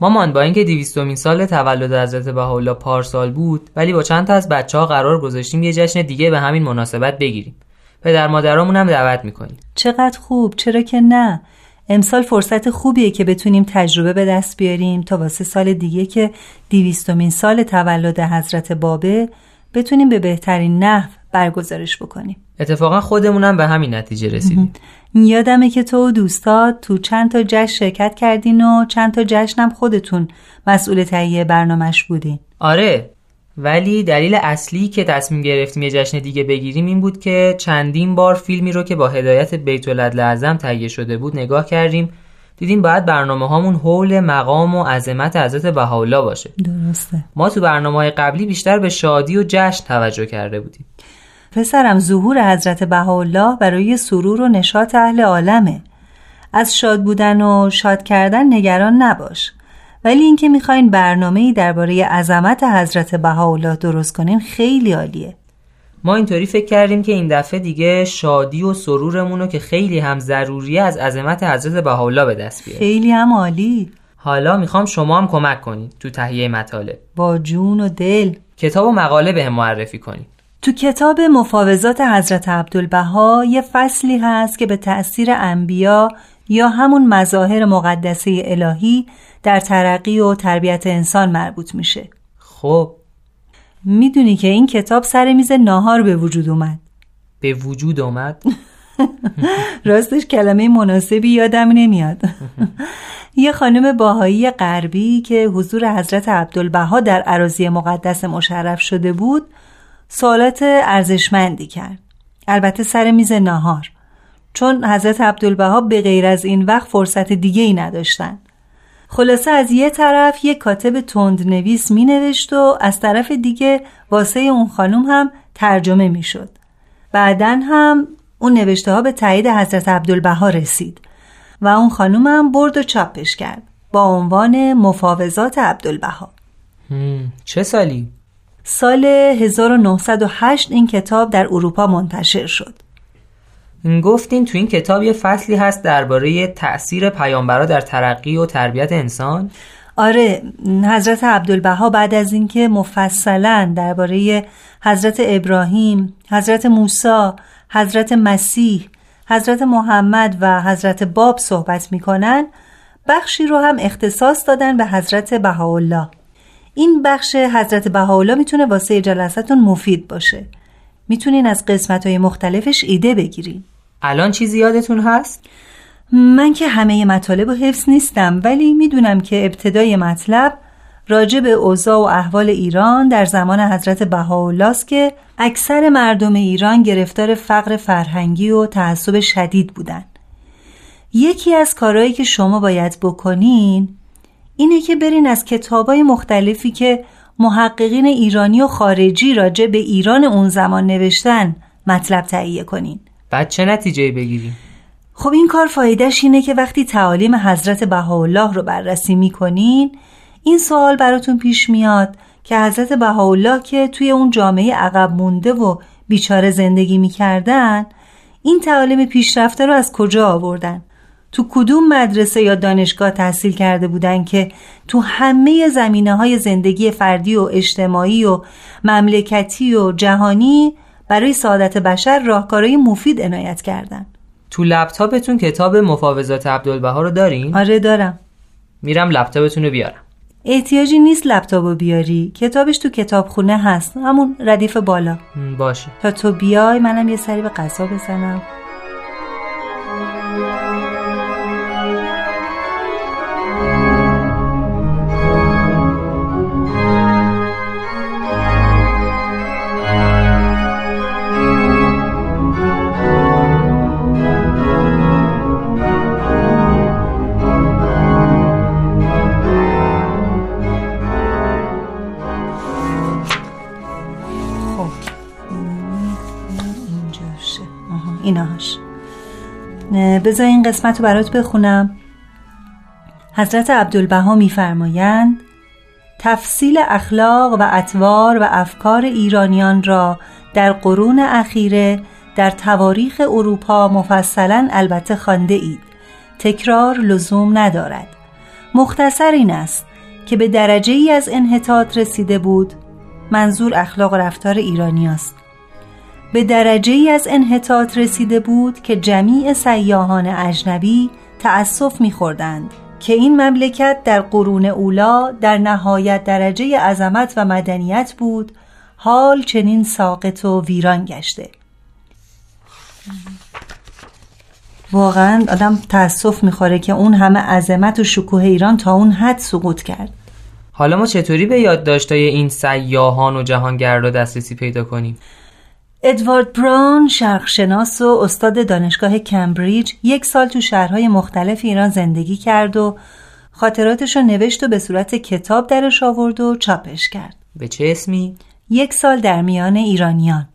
مامان با اینکه دیویستومین سال تولد حضرت بهاءالله پارسال بود ولی با چند تا از بچه ها قرار گذاشتیم یه جشن دیگه به همین مناسبت بگیریم. پدر مادرامون هم دعوت می‌کنیم. چقدر خوب چرا که نه؟ امسال فرصت خوبیه که بتونیم تجربه به دست بیاریم تا واسه سال دیگه که دیویستومین سال تولد حضرت بابه بتونیم به بهترین نحو برگزارش بکنیم. اتفاقا خودمونم به همین نتیجه رسیدیم. یادمه که تو و دوستات تو چند تا جشن شرکت کردین و چند تا جشنم خودتون مسئول تهیه برنامهش بودین. آره ولی دلیل اصلی که تصمیم گرفتیم یه جشن دیگه بگیریم این بود که چندین بار فیلمی رو که با هدایت بیت اعظم تهیه شده بود نگاه کردیم. دیدیم باید برنامه هامون حول مقام و عظمت حضرت بهاءالله باشه. درسته. ما تو برنامه های قبلی بیشتر به شادی و جشن توجه کرده بودیم. پسرم ظهور حضرت بهاءالله برای سرور و نشاط اهل عالمه. از شاد بودن و شاد کردن نگران نباش. ولی اینکه می‌خواین برنامه‌ای درباره عظمت حضرت بهاءالله درست کنین خیلی عالیه. ما اینطوری فکر کردیم که این دفعه دیگه شادی و سرورمون رو که خیلی هم ضروریه از عظمت حضرت بهاءالله به دست بیاریم. خیلی هم عالی. حالا می‌خوام شما هم کمک کنید تو تهیه مطالب. با جون و دل. کتاب و مقاله به هم معرفی کنید تو کتاب مفاوضات حضرت عبدالبها یه فصلی هست که به تأثیر انبیا یا همون مظاهر مقدسه الهی در ترقی و تربیت انسان مربوط میشه. خب. می‌دونی که این کتاب سر میز ناهار به وجود اومد. به وجود اومد؟ راستش کلمه مناسبی یادم نمیاد. یه خانم باهایی غربی که حضور حضرت عبدالبها در عراضی مقدس مشرف شده بود سوالات ارزشمندی کرد. البته سر میز ناهار چون حضرت عبدالبها به غیر از این وقت فرصت دیگه ای نداشتن. خلاصه از یه طرف یه کاتب تند نویس می نوشت و از طرف دیگه واسه اون خانم هم ترجمه می شد بعدا هم اون نوشته ها به تایید حضرت عبدالبها رسید و اون خانم هم برد و چاپش کرد با عنوان مفاوضات عبدالبها. چه سالی؟ سال 1908 این کتاب در اروپا منتشر شد. گفتین تو این کتاب یه فصلی هست درباره تأثیر پیامبرا در ترقی و تربیت انسان؟ آره حضرت عبدالبها بعد از اینکه مفصلا درباره حضرت ابراهیم، حضرت موسی، حضرت مسیح، حضرت محمد و حضرت باب صحبت می‌کنن بخشی رو هم اختصاص دادن به حضرت بهاءالله. این بخش حضرت بهاءالله می‌تونه واسه جلساتون مفید باشه. می‌تونین از قسمت های مختلفش ایده بگیرین. الان چیزی یادتون هست؟ من که همه مطالب و حفظ نیستم ولی می‌دونم که ابتدای مطلب راجع به اوضاع و احوال ایران در زمان حضرت بهاءالله است که اکثر مردم ایران گرفتار فقر فرهنگی و تعصب شدید بودن. یکی از کارهایی که شما باید بکنین اینه که برین از کتابای مختلفی که محققین ایرانی و خارجی راجع به ایران اون زمان نوشتن مطلب تهیه کنین بعد چه نتیجه بگیریم؟ خب این کار فایدهش اینه که وقتی تعالیم حضرت بهاءالله رو بررسی می‌کنین این سوال براتون پیش میاد که حضرت بهاءالله که توی اون جامعه عقب مونده و بیچاره زندگی می‌کردن این تعالیم پیشرفته رو از کجا آوردن تو کدوم مدرسه یا دانشگاه تحصیل کرده بودن که تو همه زمینه های زندگی فردی و اجتماعی و مملکتی و جهانی برای سعادت بشر راهکارهای مفید عنایت کردن؟ تو لپتاپتون کتاب مفاوضات عبدالبها رو دارین؟ آره دارم. میرم لپتاپتون رو بیارم. احتیاجی نیست لپتاپ رو بیاری. کتابش تو کتابخونه هست. همون ردیف بالا. باشه. تا تو بیای منم یه سری به قصا بزنم. بذار این قسمت رو برات بخونم. حضرت عبدالبها میفرمایند تفصیل اخلاق و اطوار و افکار ایرانیان را در قرون اخیره در تواریخ اروپا مفصلا البته خانده اید. تکرار لزوم ندارد. مختصر این است که به درجه ای از انحطاط رسیده بود منظور اخلاق و رفتار ایرانی است. به درجه ای از انحطاط رسیده بود که جمیع سیاهان اجنبی تأسف میخوردند که این مملکت در قرون اولا در نهایت درجه عظمت و مدنیت بود حال چنین ساقط و ویران گشته. واقعا آدم تأسف می‌خوره که اون همه عظمت و شکوه ایران تا اون حد سقوط کرد. حالا ما چطوری به یادداشتای این سیاهان و جهانگردا دسترسی پیدا کنیم؟ ادوارد براون شرقشناس و استاد دانشگاه کمبریج یک سال تو شهرهای مختلف ایران زندگی کرد و خاطراتش رو نوشت و به صورت کتاب درش آورد و چاپش کرد. به چه اسمی؟ یک سال در میان ایرانیان.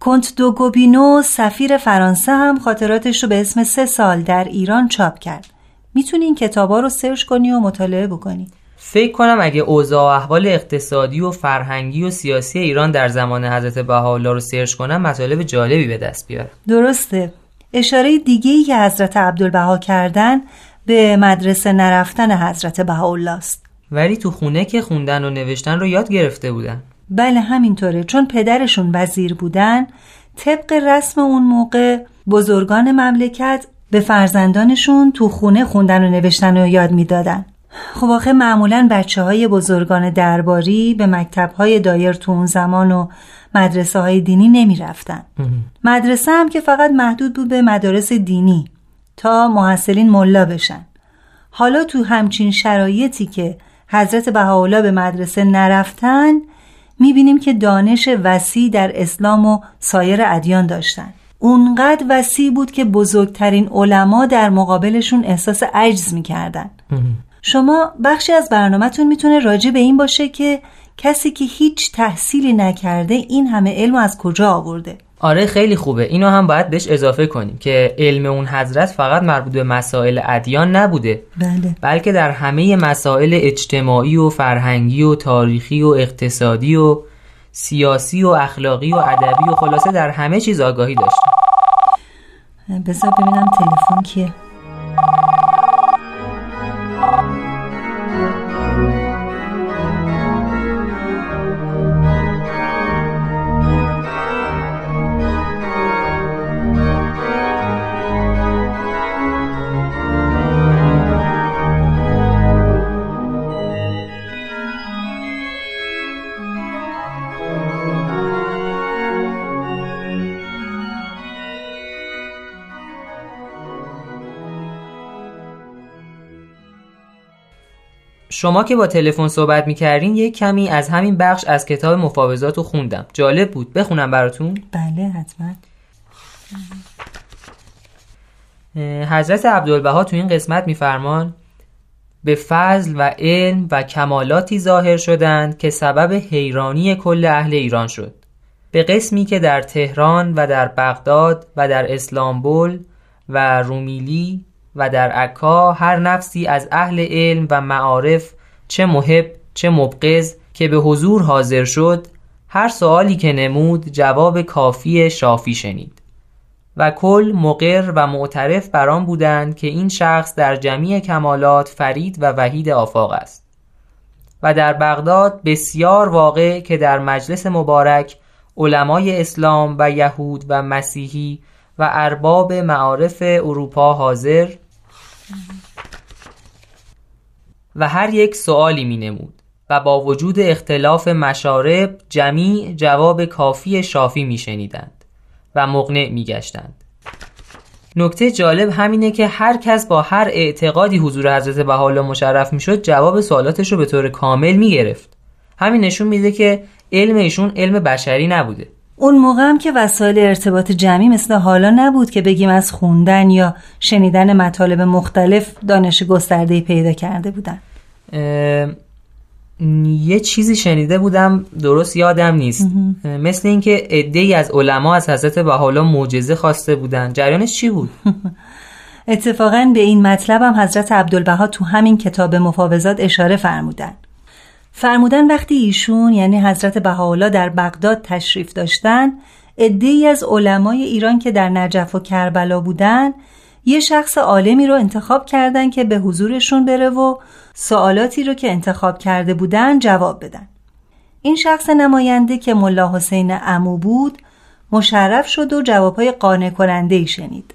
کنت دو گوبینو سفیر فرانسه هم خاطراتش رو به اسم سه سال در ایران چاپ کرد. می‌تونی این کتابا رو سرچ کنی و مطالعه بکنی. فکر کنم اگه اوضاع و احوال اقتصادی و فرهنگی و سیاسی ایران در زمان حضرت بهاءالله رو سرچ کنم مطالب جالبی به دست بیارم. درسته. اشاره دیگه ای که حضرت عبدالبها کردن به مدرسه نرفتن حضرت بهاءالله است. ولی تو خونه که خوندن و نوشتن رو یاد گرفته بودن. بله همینطوره. چون پدرشون وزیر بودن طبق رسم اون موقع بزرگان مملکت به فرزندانشون تو خونه خوندن و نوشتن رو یاد می‌دادن. خب آخه معمولا بچه های بزرگان درباری به مکتب های دایر تو اون زمان و مدرسه های دینی نمی رفتن. مدرسه هم که فقط محدود بود به مدارس دینی تا محصلین ملا بشن. حالا تو همچین شرایطی که حضرت بهاءالله به مدرسه نرفتن می‌بینیم که دانش وسیع در اسلام و سایر ادیان داشتن. اونقدر وسیع بود که بزرگترین علما در مقابلشون احساس عجز می‌کردن. شما بخشی از برنامهتون می‌تونه راجع به این باشه که کسی که هیچ تحصیلی نکرده این همه علم از کجا آورده. آره خیلی خوبه. اینو هم باید بهش اضافه کنیم که علم اون حضرت فقط مربوط به مسائل ادیان نبوده. بله. بلکه در همه مسائل اجتماعی و فرهنگی و تاریخی و اقتصادی و سیاسی و اخلاقی و ادبی و خلاصه در همه چیز آگاهی داشته بذار ببینم تلفن کیه. شما که با تلفن صحبت می‌کردین یک کمی از همین بخش از کتاب مفاوضات رو خوندم. جالب بود. بخونم براتون. بله حتما. حضرت عبدالبها تو این قسمت میفرمان به فضل و علم و کمالاتی ظاهر شدند که سبب حیرانی کل اهل ایران شد. به قسمی که در تهران و در بغداد و در اسلامبول و رومیلی و در عکا هر نفسی از اهل علم و معارف چه محب چه مبغض که به حضور حاضر شد هر سوالی که نمود جواب کافی شافی شنید. و کل مقر و معترف بر آن بودند که این شخص در جمیع کمالات فرید و وحید آفاق است. و در بغداد بسیار واقع که در مجلس مبارک علمای اسلام و یهود و مسیحی و ارباب معارف اروپا حاضر و هر یک سوالی می نمود و با وجود اختلاف مشارب جمیع جواب کافی شافی می شنیدند و مقنع می گشتند نکته جالب همینه که هر کس با هر اعتقادی حضور حضرت بهاءالله مشرف می‌شد جواب سوالاتش رو به طور کامل می گرفت همین نشون میده که علم ایشون علم بشری نبوده. اون موقع هم که وسایل ارتباط جمعی مثل حالا نبود که بگیم از خوندن یا شنیدن مطالب مختلف دانش گسترده پیدا کرده بودن. یه چیزی شنیده بودم درست یادم نیست. مثل اینکه ای از علما از حضرت بهاءالله معجزه خواسته بودن. جریانش چی بود؟ اتفاقا به این مطلب هم حضرت عبدالبها تو همین کتاب مفاوضات اشاره فرمودن. فرمودن وقتی ایشون یعنی حضرت بهاءالله در بغداد تشریف داشتن ای از علمای ایران که در نجف و کربلا بودن یه شخص عالمی رو انتخاب کردن که به حضورشون بره و سوالاتی رو که انتخاب کرده بودن جواب بدن. این شخص نماینده که ملا حسین امو بود مشرف شد و جوابهای قانع کننده ای شنید.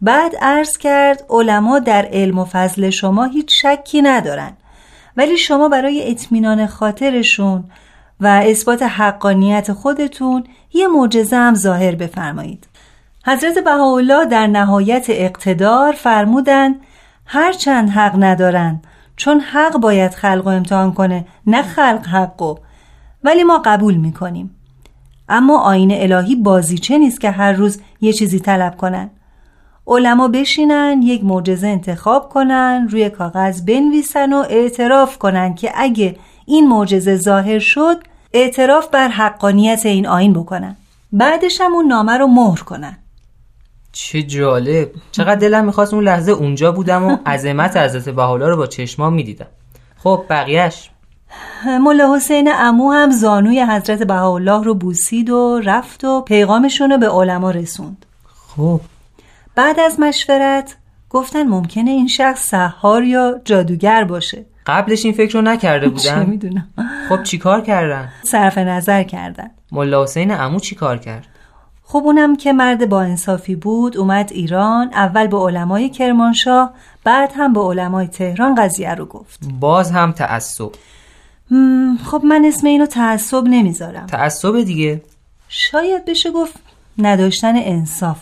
بعد عرض کرد علما در علم و فضل شما هیچ شکی ندارن. ولی شما برای اطمینان خاطرشون و اثبات حقانیت خودتون یه معجزه هم ظاهر بفرمایید. حضرت بهاءالله در نهایت اقتدار فرمودند هرچند حق ندارن چون حق باید خلق و امتحان کنه نه خلق حقو ولی ما قبول می‌کنیم. اما آین الهی بازیچه نیست که هر روز یه چیزی طلب کنن. علما بشینن یک معجزه انتخاب کنن روی کاغذ بنویسن و اعتراف کنن که اگه این معجزه ظاهر شد اعتراف بر حقانیت این آین بکنن. بعدش هم اون نامه رو مهر کنن. چه جالب. چقدر دلم می‌خواست اون لحظه اونجا بودم و عظمت حضرت بهاءالله رو با چشمام می‌دیدم. خب بقیهش ملا حسین امو هم زانوی حضرت بهاءالله رو بوسید و رفت و پیغامشون رو به علما رسوند. خب. بعد از مشورت گفتن ممکنه این شخص سحار یا جادوگر باشه. قبلش این فکر رو نکرده بودن؟ چه می‌دونم. خب چیکار کردن؟ صرف نظر کردن. ملا حسین امو چیکار کرد؟ خب اونم که مرد با انصافی بود اومد ایران اول به علمای کرمانشاه بعد هم به علمای تهران قضیه رو گفت. باز هم تعصب. خب من اسم اینو تعصب نمی‌ذارم. تعصب دیگه. شاید بشه گفت نداشتن انصاف.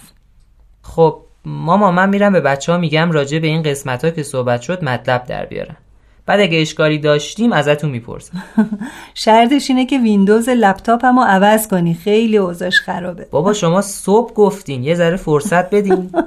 خب ماما من میرم به بچه ها میگم راجع به این قسمت ها که صحبت شد مطلب در بیارم بعد اگه اشکالی داشتیم ازتون می‌پرسم. شرطش اینه که ویندوز لپتاپمو عوض کنی. خیلی اوضاش خرابه. بابا شما صبح گفتین. یه ذره فرصت بدین.